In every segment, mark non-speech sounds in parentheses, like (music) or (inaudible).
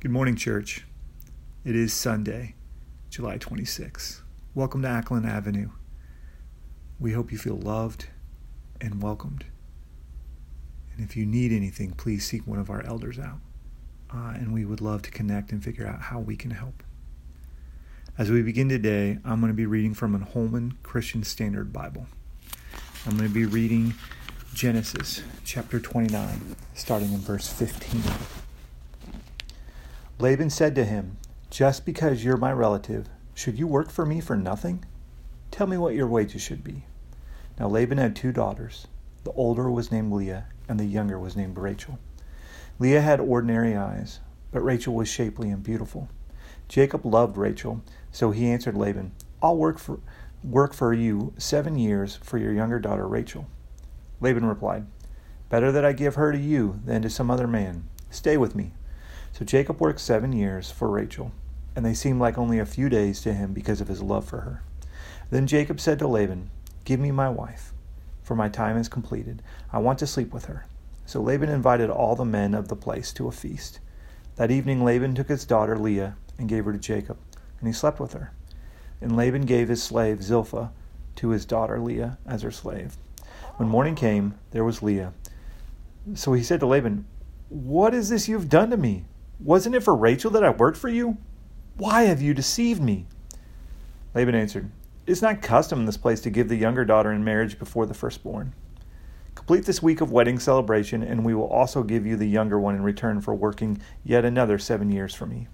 Good morning, church. It is Sunday, July 26. Welcome to Acklen Avenue. We hope you feel loved and welcomed. And if you need anything, please seek one of our elders out. Uh, and we would love to connect and figure out how we can help. As we begin today, I'm going to be reading from a Holman Christian Standard Bible. I'm going to be reading Genesis chapter 29, starting in verse 15. Laban said to him, Just because you're my relative, should you work for me for nothing? Tell me what your wages should be. Now Laban had two daughters. The older was named Leah, and the younger was named Rachel. Leah had ordinary eyes, but Rachel was shapely and beautiful. Jacob loved Rachel, so he answered Laban, I'll work for, work for you seven years for your younger daughter Rachel. Laban replied, Better that I give her to you than to some other man. Stay with me. So Jacob worked seven years for Rachel, and they seemed like only a few days to him because of his love for her. Then Jacob said to Laban, Give me my wife, for my time is completed. I want to sleep with her. So Laban invited all the men of the place to a feast. That evening Laban took his daughter Leah and gave her to Jacob, and he slept with her. And Laban gave his slave Zilpah to his daughter Leah as her slave. When morning came, there was Leah. So he said to Laban, What is this you've done to me? Wasn't it for Rachel that I worked for you? Why have you deceived me? Laban answered, It is not custom in this place to give the younger daughter in marriage before the firstborn. Complete this week of wedding celebration, and we will also give you the younger one in return for working yet another seven years for me.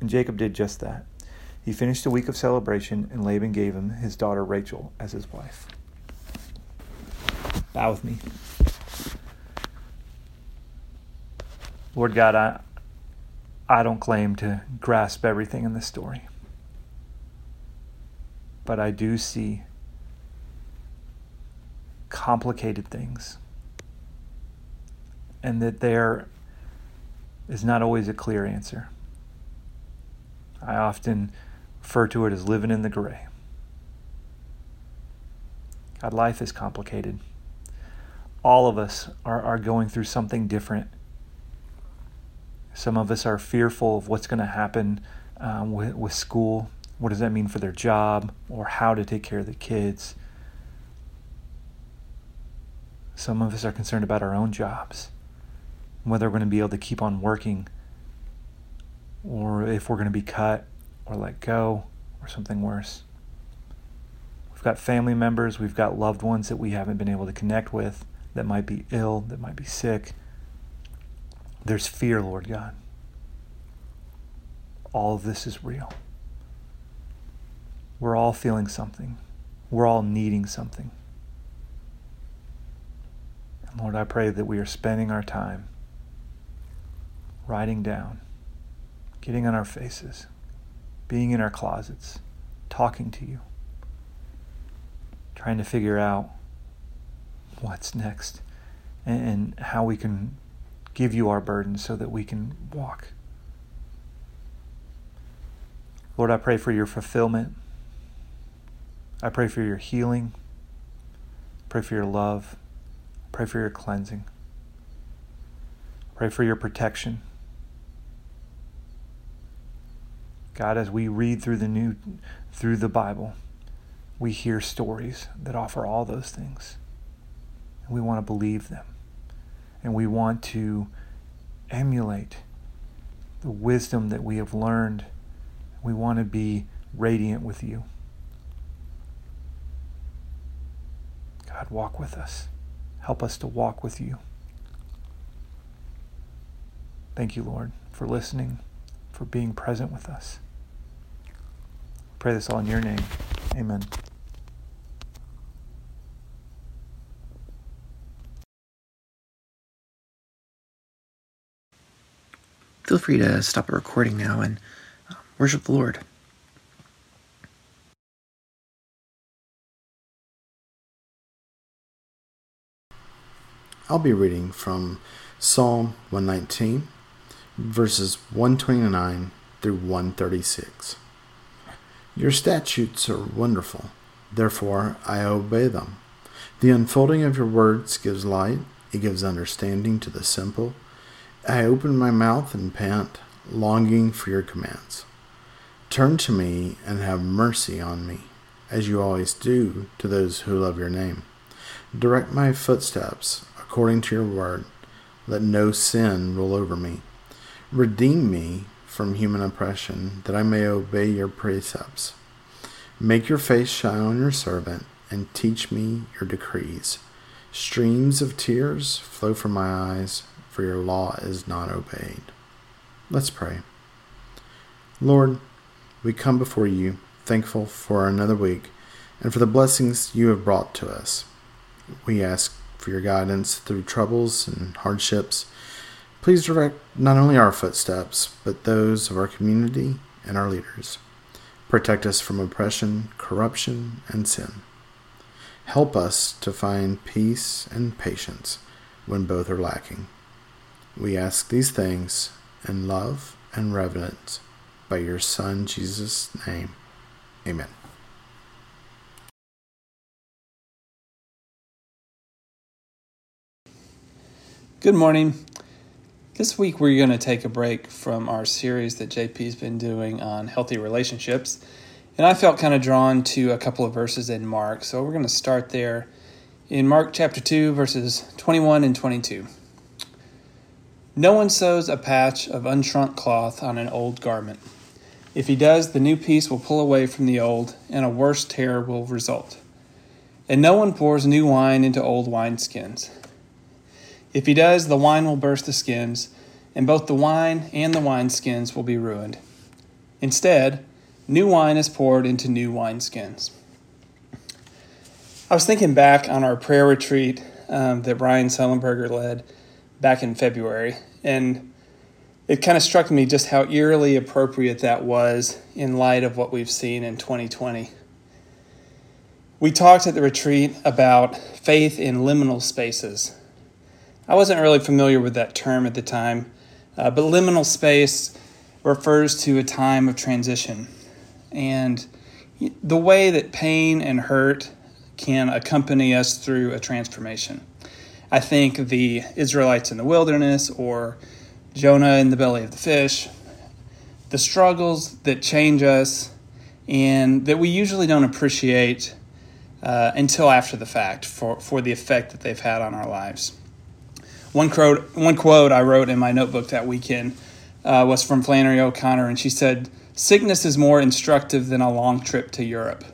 And Jacob did just that. He finished the week of celebration, and Laban gave him his daughter Rachel as his wife. Bow with me. Lord God, I, I don't claim to grasp everything in this story. But I do see complicated things. And that there is not always a clear answer. I often refer to it as living in the gray. God, life is complicated. All of us are, are going through something different some of us are fearful of what's going to happen um, with, with school. What does that mean for their job or how to take care of the kids? Some of us are concerned about our own jobs, whether we're going to be able to keep on working or if we're going to be cut or let go or something worse. We've got family members, we've got loved ones that we haven't been able to connect with that might be ill, that might be sick. There's fear, Lord God. All of this is real. We're all feeling something. We're all needing something. And Lord, I pray that we are spending our time writing down, getting on our faces, being in our closets, talking to you, trying to figure out what's next and, how we can give you our burdens so that we can walk. Lord, I pray for your fulfillment. I pray for your healing. Pray for your love. Pray for your cleansing. Pray for your protection. God, as we read through the new through the Bible, we hear stories that offer all those things. And we want to believe them and we want to emulate the wisdom that we have learned. We want to be radiant with you. God, walk with us. Help us to walk with you. Thank you, Lord, for listening, for being present with us. Pray this all in your name. Amen. Feel free to stop the recording now and uh, worship the Lord. I'll be reading from Psalm 119, verses 129 through 136. Your statutes are wonderful, therefore I obey them. The unfolding of your words gives light, it gives understanding to the simple. I open my mouth and pant longing for your commands. Turn to me and have mercy on me, as you always do to those who love your name. Direct my footsteps according to your word. Let no sin rule over me. Redeem me from human oppression, that I may obey your precepts. Make your face shine on your servant, and teach me your decrees. Streams of tears flow from my eyes, for your law is not obeyed. Let's pray. Lord, we come before you, thankful for another week and for the blessings you have brought to us. We ask for your guidance through troubles and hardships. Please direct not only our footsteps, but those of our community and our leaders. Protect us from oppression, corruption, and sin. Help us to find peace and patience when both are lacking. We ask these things in love and reverence by your Son, Jesus' name. Amen. Good morning. This week we're going to take a break from our series that JP's been doing on healthy relationships. And I felt kind of drawn to a couple of verses in Mark. So we're going to start there in Mark chapter 2, verses 21 and 22. No one sews a patch of unshrunk cloth on an old garment. If he does, the new piece will pull away from the old, and a worse tear will result. And no one pours new wine into old wineskins. If he does, the wine will burst the skins, and both the wine and the wineskins will be ruined. Instead, new wine is poured into new wineskins. I was thinking back on our prayer retreat um, that Ryan Sullenberger led back in February, and it kind of struck me just how eerily appropriate that was in light of what we've seen in 2020. We talked at the retreat about faith in liminal spaces. I wasn't really familiar with that term at the time, uh, but liminal space refers to a time of transition and the way that pain and hurt can accompany us through a transformation. I think the Israelites in the wilderness or Jonah in the belly of the fish, the struggles that change us and that we usually don't appreciate uh, until after the fact for, for the effect that they've had on our lives. One quote, one quote I wrote in my notebook that weekend uh, was from Flannery O'Connor, and she said, Sickness is more instructive than a long trip to Europe.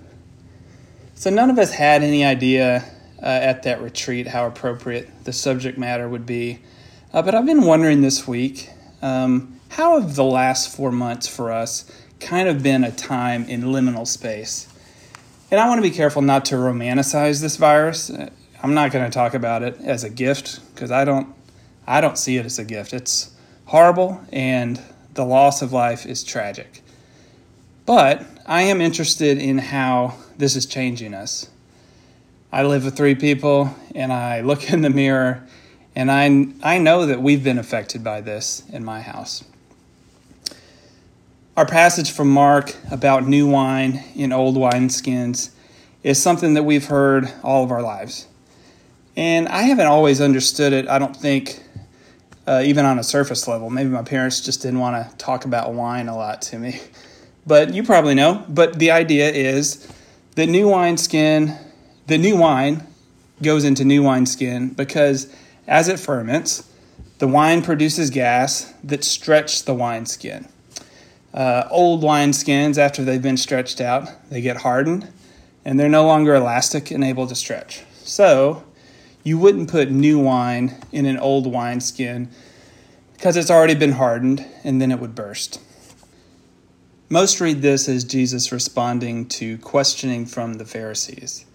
So, none of us had any idea uh, at that retreat how appropriate the subject matter would be uh, but I've been wondering this week um, how have the last four months for us kind of been a time in liminal space? And I want to be careful not to romanticize this virus. Uh, I'm not going to talk about it as a gift because I don't I don't see it as a gift. It's horrible and the loss of life is tragic. But I am interested in how this is changing us. I live with three people and I look in the mirror and I, I know that we've been affected by this in my house. Our passage from Mark about new wine in old wineskins is something that we've heard all of our lives. And I haven't always understood it, I don't think, uh, even on a surface level. Maybe my parents just didn't want to talk about wine a lot to me. But you probably know. But the idea is that new wineskin, the new wine goes into new wineskin because as it ferments, the wine produces gas that stretches the wineskin. Uh, old wineskins, after they've been stretched out, they get hardened and they're no longer elastic and able to stretch. So, you wouldn't put new wine in an old wineskin because it's already been hardened and then it would burst. Most read this as Jesus responding to questioning from the Pharisees.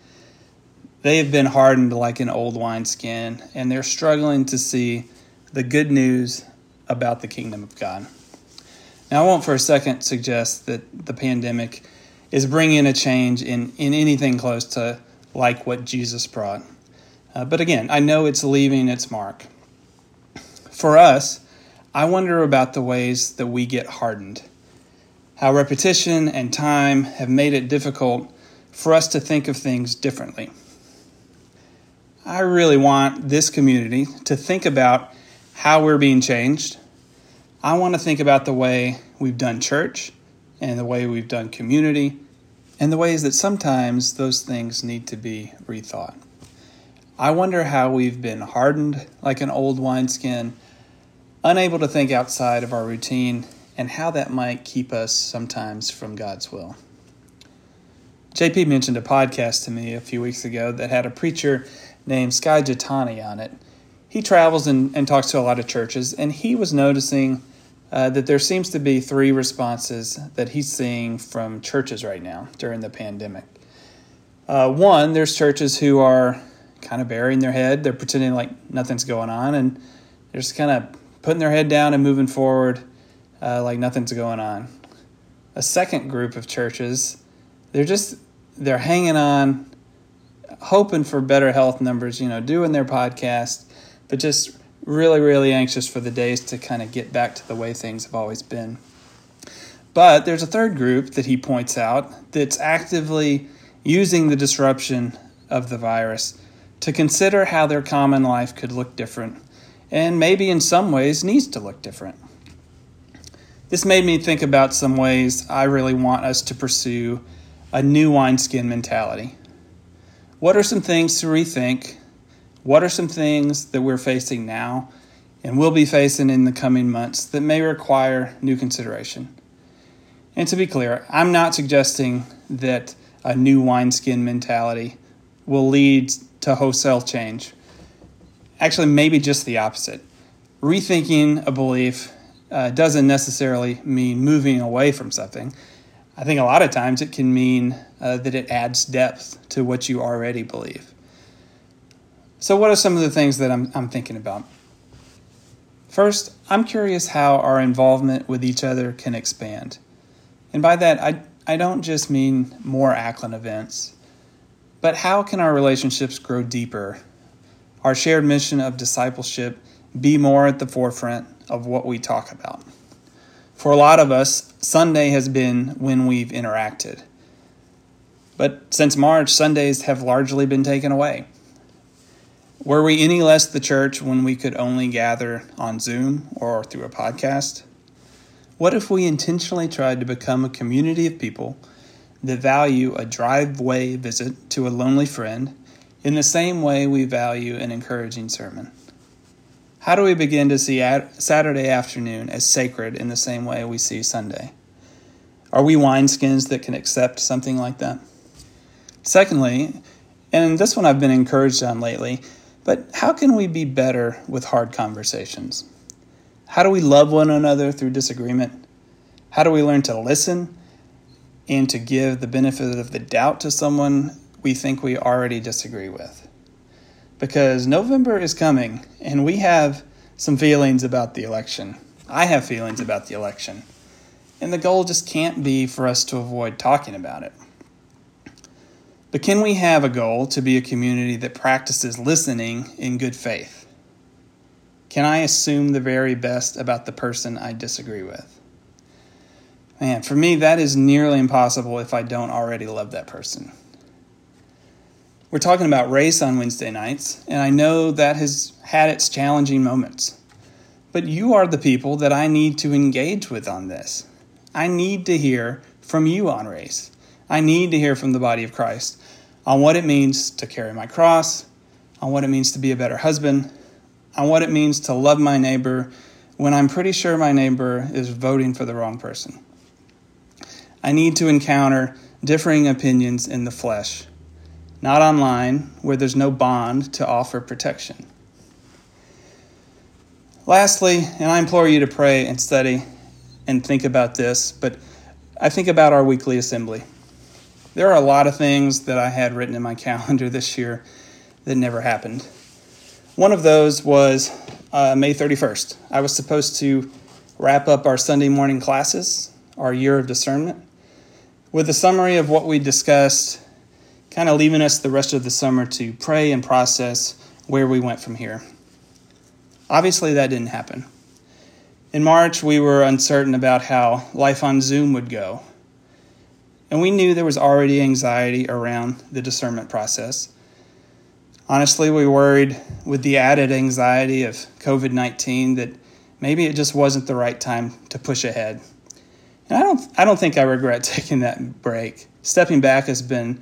They have been hardened like an old wineskin, and they're struggling to see the good news about the kingdom of God. Now, I won't for a second suggest that the pandemic is bringing a change in, in anything close to like what Jesus brought. Uh, but again, I know it's leaving its mark. For us, I wonder about the ways that we get hardened, how repetition and time have made it difficult for us to think of things differently. I really want this community to think about how we're being changed. I want to think about the way we've done church and the way we've done community and the ways that sometimes those things need to be rethought. I wonder how we've been hardened like an old wineskin, unable to think outside of our routine, and how that might keep us sometimes from God's will. JP mentioned a podcast to me a few weeks ago that had a preacher named Skye Jethani on it. He travels and, and talks to a lot of churches, and he was noticing uh, that there seems to be three responses that he's seeing from churches right now during the pandemic. Uh, one, there's churches who are kind of burying their head, they're pretending like nothing's going on, and they're just kind of putting their head down and moving forward uh, like nothing's going on. A second group of churches, they're just they're hanging on, hoping for better health numbers, you know, doing their podcast, but just really, really anxious for the days to kind of get back to the way things have always been. But there's a third group that he points out that's actively using the disruption of the virus to consider how their common life could look different, and maybe in some ways needs to look different. This made me think about some ways I really want us to pursue a new wineskin mentality. What are some things to rethink what are some things that we're facing now and will be facing in the coming months that may require new consideration? And to be clear, I'm not suggesting that a new wineskin mentality will lead to wholesale change. Actually, maybe just the opposite. Rethinking a belief uh, doesn't necessarily mean moving away from something. I think a lot of times it can mean uh, that it adds depth to what you already believe. So, what are some of the things that I'm, I'm thinking about? First, I'm curious how our involvement with each other can expand. And by that, I, I don't just mean more Acklen events, but how can our relationships grow deeper? Our shared mission of discipleship be more at the forefront of what we talk about. For a lot of us, Sunday has been when we've interacted. But since March, Sundays have largely been taken away. Were we any less the church when we could only gather on Zoom or through a podcast? What if we intentionally tried to become a community of people that value a driveway visit to a lonely friend in the same way we value an encouraging sermon? How do we begin to see Saturday afternoon as sacred in the same way we see Sunday? Are we wineskins that can accept something like that? Secondly, and this one I've been encouraged on lately, but how can we be better with hard conversations? How do we love one another through disagreement? How do we learn to listen and to give the benefit of the doubt to someone we think we already disagree with? Because November is coming and we have some feelings about the election. I have feelings about the election. And the goal just can't be for us to avoid talking about it. But can we have a goal to be a community that practices listening in good faith? Can I assume the very best about the person I disagree with? Man, for me, that is nearly impossible if I don't already love that person. We're talking about race on Wednesday nights, and I know that has had its challenging moments. But you are the people that I need to engage with on this. I need to hear from you on race. I need to hear from the body of Christ on what it means to carry my cross, on what it means to be a better husband, on what it means to love my neighbor when I'm pretty sure my neighbor is voting for the wrong person. I need to encounter differing opinions in the flesh, not online where there's no bond to offer protection. Lastly, and I implore you to pray and study and think about this, but I think about our weekly assembly. There are a lot of things that I had written in my (laughs) calendar this year that never happened. One of those was uh, May 31st. I was supposed to wrap up our Sunday morning classes, our year of discernment, with a summary of what we discussed, kind of leaving us the rest of the summer to pray and process where we went from here. Obviously, that didn't happen. In March, we were uncertain about how life on Zoom would go and we knew there was already anxiety around the discernment process. Honestly, we worried with the added anxiety of COVID 19 that maybe it just wasn't the right time to push ahead. And I don't, I don't think I regret (laughs) taking that break. Stepping back has been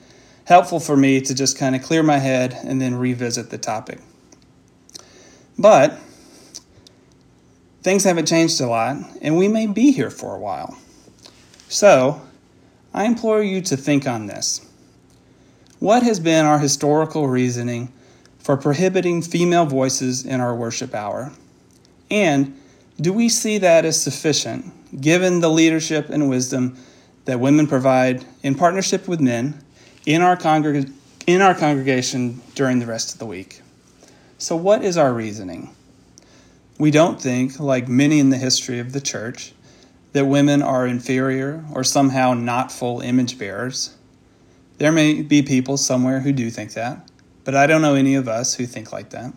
helpful for me to just kind of clear my head and then revisit the topic. But things haven't changed a lot, and we may be here for a while. So, I implore you to think on this. What has been our historical reasoning for prohibiting female voices in our worship hour? And do we see that as sufficient, given the leadership and wisdom that women provide in partnership with men in our, congreg- in our congregation during the rest of the week? So, what is our reasoning? We don't think, like many in the history of the church, that women are inferior or somehow not full image bearers. There may be people somewhere who do think that, but I don't know any of us who think like that.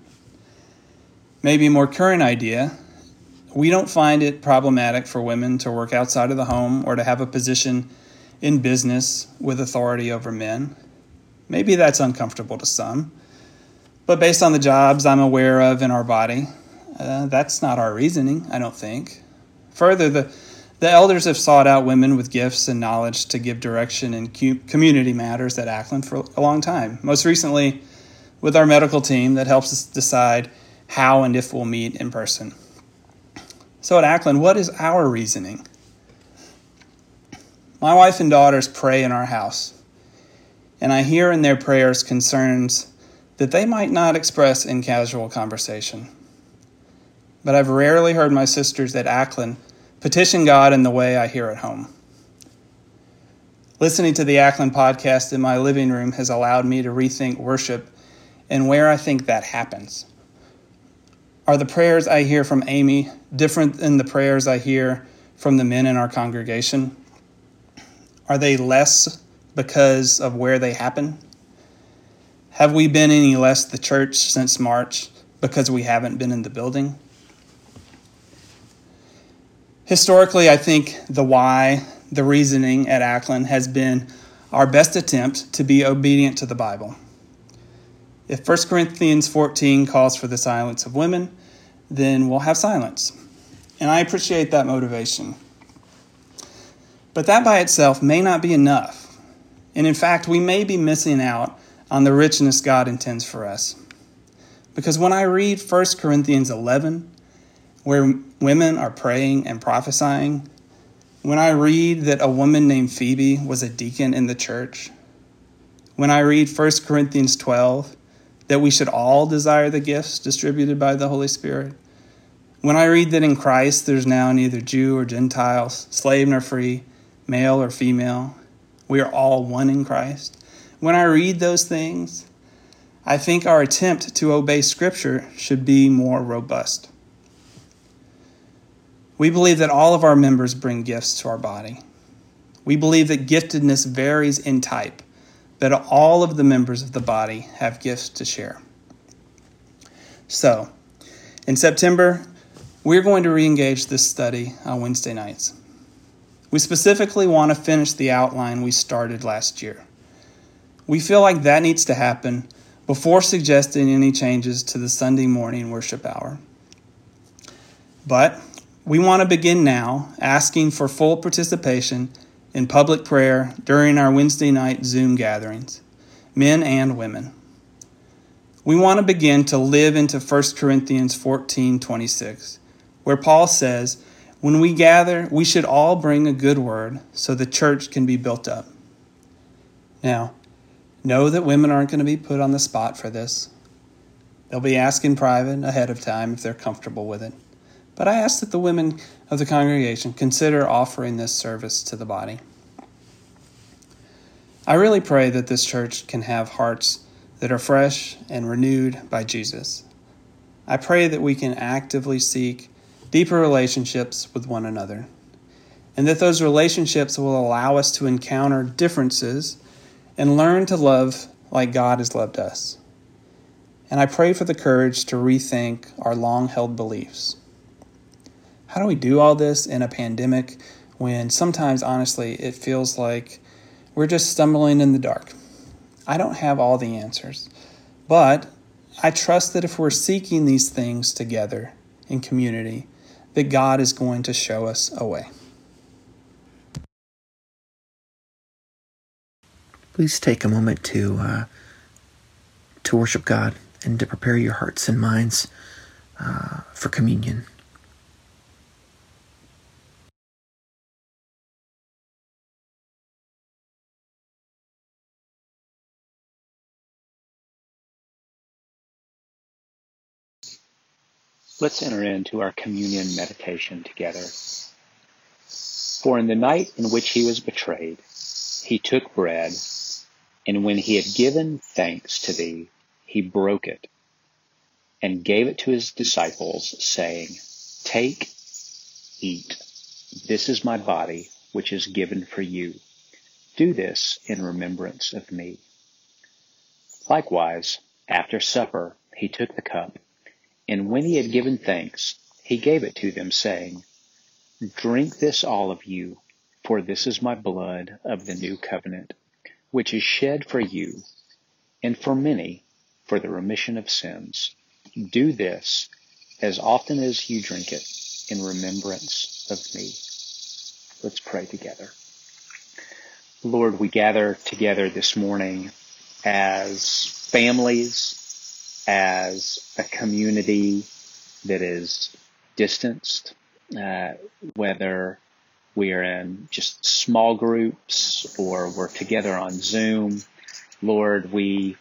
Maybe a more current idea we don't find it problematic for women to work outside of the home or to have a position in business with authority over men. Maybe that's uncomfortable to some, but based on the jobs I'm aware of in our body, uh, that's not our reasoning, I don't think. Further, the the elders have sought out women with gifts and knowledge to give direction in community matters at Acklen for a long time. Most recently, with our medical team that helps us decide how and if we'll meet in person. So at Acklen, what is our reasoning? My wife and daughters pray in our house, and I hear in their prayers concerns that they might not express in casual conversation. But I've rarely heard my sisters at Acklen petition God in the way I hear at home. Listening to the Acklen podcast in my living room has allowed me to rethink worship and where I think that happens. Are the prayers I hear from Amy different than the prayers I hear from the men in our congregation? Are they less because of where they happen? Have we been any less the church since March because we haven't been in the building? Historically, I think the why, the reasoning at Acklen has been our best attempt to be obedient to the Bible. If 1 Corinthians 14 calls for the silence of women, then we'll have silence. And I appreciate that motivation. But that by itself may not be enough. And in fact, we may be missing out on the richness God intends for us. Because when I read 1 Corinthians 11, where women are praying and prophesying, when I read that a woman named Phoebe was a deacon in the church, when I read 1 Corinthians 12, that we should all desire the gifts distributed by the Holy Spirit, when I read that in Christ there's now neither Jew or Gentile, slave nor free, male or female, we are all one in Christ, when I read those things, I think our attempt to obey Scripture should be more robust. We believe that all of our members bring gifts to our body. We believe that giftedness varies in type, but all of the members of the body have gifts to share. So, in September, we're going to re engage this study on Wednesday nights. We specifically want to finish the outline we started last year. We feel like that needs to happen before suggesting any changes to the Sunday morning worship hour. But we want to begin now asking for full participation in public prayer during our Wednesday night Zoom gatherings, men and women. We want to begin to live into 1 Corinthians 14:26, where Paul says, "When we gather, we should all bring a good word so the church can be built up." Now, know that women aren't going to be put on the spot for this. They'll be asked in private ahead of time if they're comfortable with it. But I ask that the women of the congregation consider offering this service to the body. I really pray that this church can have hearts that are fresh and renewed by Jesus. I pray that we can actively seek deeper relationships with one another, and that those relationships will allow us to encounter differences and learn to love like God has loved us. And I pray for the courage to rethink our long held beliefs. How do we do all this in a pandemic when sometimes, honestly, it feels like we're just stumbling in the dark? I don't have all the answers, but I trust that if we're seeking these things together in community, that God is going to show us a way. Please take a moment to uh, to worship God and to prepare your hearts and minds uh, for communion. Let's enter into our communion meditation together. For in the night in which he was betrayed, he took bread, and when he had given thanks to thee, he broke it and gave it to his disciples, saying, Take, eat. This is my body, which is given for you. Do this in remembrance of me. Likewise, after supper, he took the cup and when he had given thanks, he gave it to them, saying, Drink this, all of you, for this is my blood of the new covenant, which is shed for you and for many for the remission of sins. Do this as often as you drink it in remembrance of me. Let's pray together. Lord, we gather together this morning as families, as a community that is distanced, uh, whether we are in just small groups or we're together on Zoom. Lord, we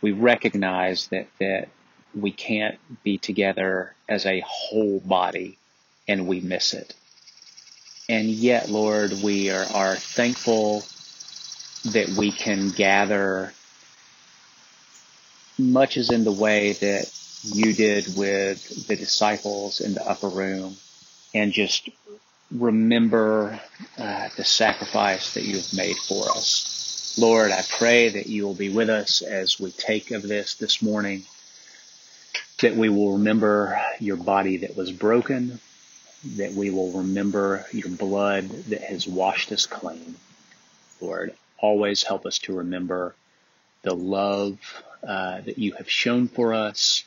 we recognize that that we can't be together as a whole body and we miss it. And yet, Lord, we are, are thankful that we can gather much as in the way that you did with the disciples in the upper room and just remember uh, the sacrifice that you have made for us. Lord, I pray that you will be with us as we take of this this morning, that we will remember your body that was broken, that we will remember your blood that has washed us clean. Lord, always help us to remember the love uh, that you have shown for us,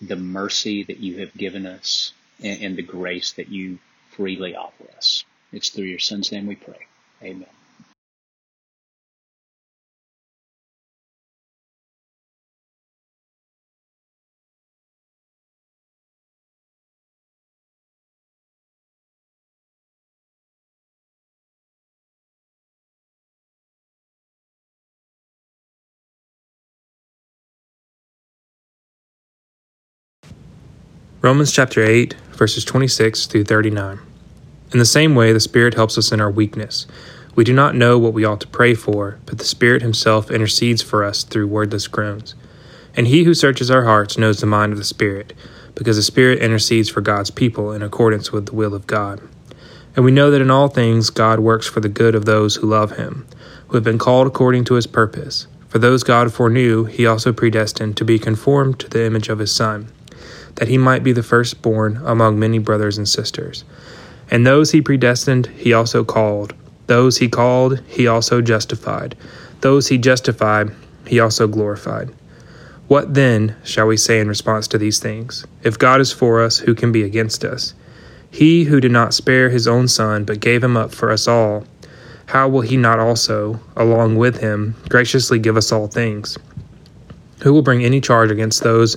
the mercy that you have given us, and, and the grace that you freely offer us. It's through your Son's name we pray. Amen. Romans chapter 8, verses 26 through 39. In the same way, the Spirit helps us in our weakness. We do not know what we ought to pray for, but the Spirit Himself intercedes for us through wordless groans. And He who searches our hearts knows the mind of the Spirit, because the Spirit intercedes for God's people in accordance with the will of God. And we know that in all things God works for the good of those who love Him, who have been called according to His purpose. For those God foreknew, He also predestined to be conformed to the image of His Son that he might be the firstborn among many brothers and sisters. And those he predestined, he also called. Those he called, he also justified. Those he justified, he also glorified. What then shall we say in response to these things? If God is for us, who can be against us? He who did not spare his own son, but gave him up for us all, how will he not also, along with him, graciously give us all things? Who will bring any charge against those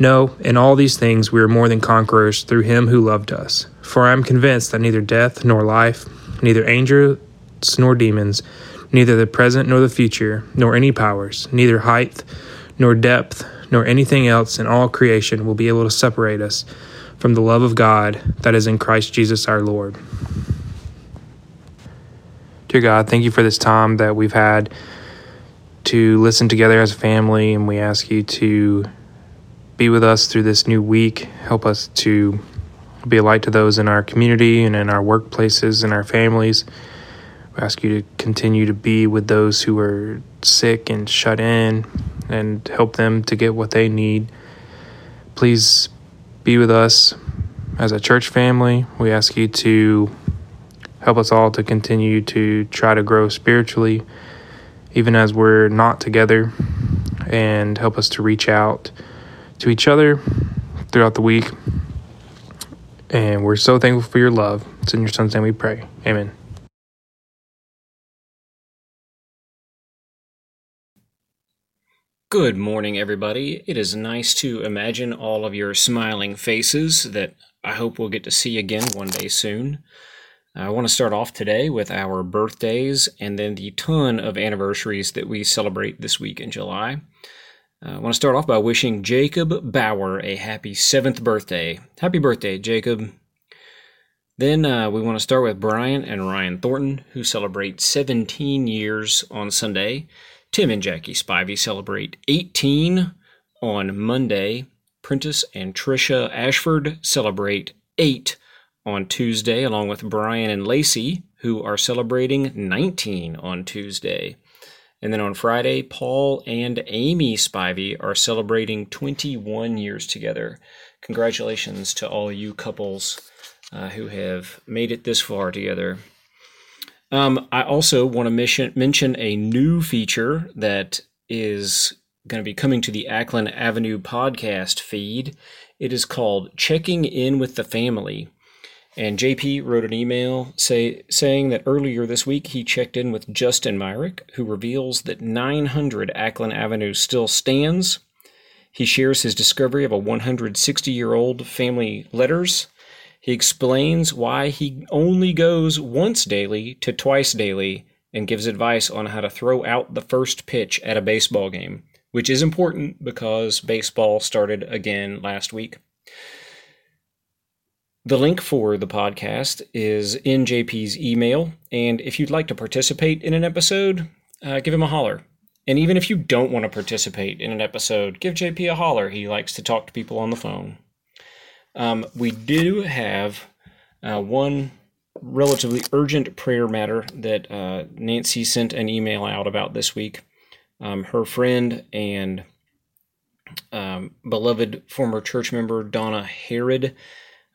No, in all these things we are more than conquerors through him who loved us. For I am convinced that neither death nor life, neither angels nor demons, neither the present nor the future, nor any powers, neither height nor depth, nor anything else in all creation will be able to separate us from the love of God that is in Christ Jesus our Lord. Dear God, thank you for this time that we've had to listen together as a family, and we ask you to be with us through this new week. Help us to be a light to those in our community and in our workplaces and our families. We ask you to continue to be with those who are sick and shut in and help them to get what they need. Please be with us as a church family. We ask you to help us all to continue to try to grow spiritually, even as we're not together, and help us to reach out to each other throughout the week. And we're so thankful for your love. It's in your son's name we pray. Amen. Good morning, everybody. It is nice to imagine all of your smiling faces that I hope we'll get to see again one day soon. I want to start off today with our birthdays and then the ton of anniversaries that we celebrate this week in July. Uh, I want to start off by wishing Jacob Bauer a happy seventh birthday. Happy birthday, Jacob. Then uh, we want to start with Brian and Ryan Thornton, who celebrate 17 years on Sunday. Tim and Jackie Spivey celebrate 18 on Monday. Prentice and Trisha Ashford celebrate 8 on Tuesday, along with Brian and Lacey, who are celebrating 19 on Tuesday. And then on Friday, Paul and Amy Spivey are celebrating 21 years together. Congratulations to all you couples uh, who have made it this far together. Um, I also want to mention, mention a new feature that is going to be coming to the Acklen Avenue podcast feed. It is called Checking In with the Family. And JP wrote an email say, saying that earlier this week he checked in with Justin Myrick, who reveals that 900 Acklen Avenue still stands. He shares his discovery of a 160 year old family letters he explains why he only goes once daily to twice daily and gives advice on how to throw out the first pitch at a baseball game, which is important because baseball started again last week. The link for the podcast is in JP's email, and if you'd like to participate in an episode, uh, give him a holler. And even if you don't want to participate in an episode, give JP a holler. He likes to talk to people on the phone. Um, we do have uh, one relatively urgent prayer matter that uh, Nancy sent an email out about this week. Um, her friend and um, beloved former church member Donna Herod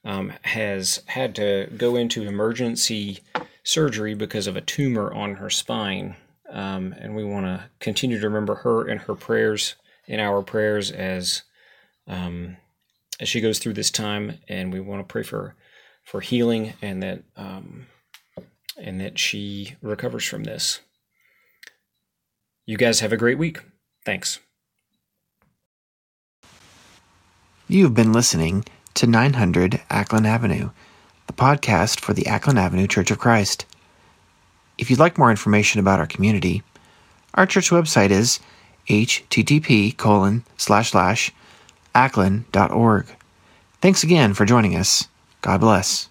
um, has had to go into emergency surgery because of a tumor on her spine. Um, and we want to continue to remember her in her prayers, in our prayers, as um, as she goes through this time, and we want to pray for for healing and that um, and that she recovers from this. You guys have a great week. Thanks. You've been listening to 900 Acklen Avenue, the podcast for the Acklen Avenue Church of Christ. If you'd like more information about our community, our church website is http colon slash slash acklen.org. Thanks again for joining us. God bless.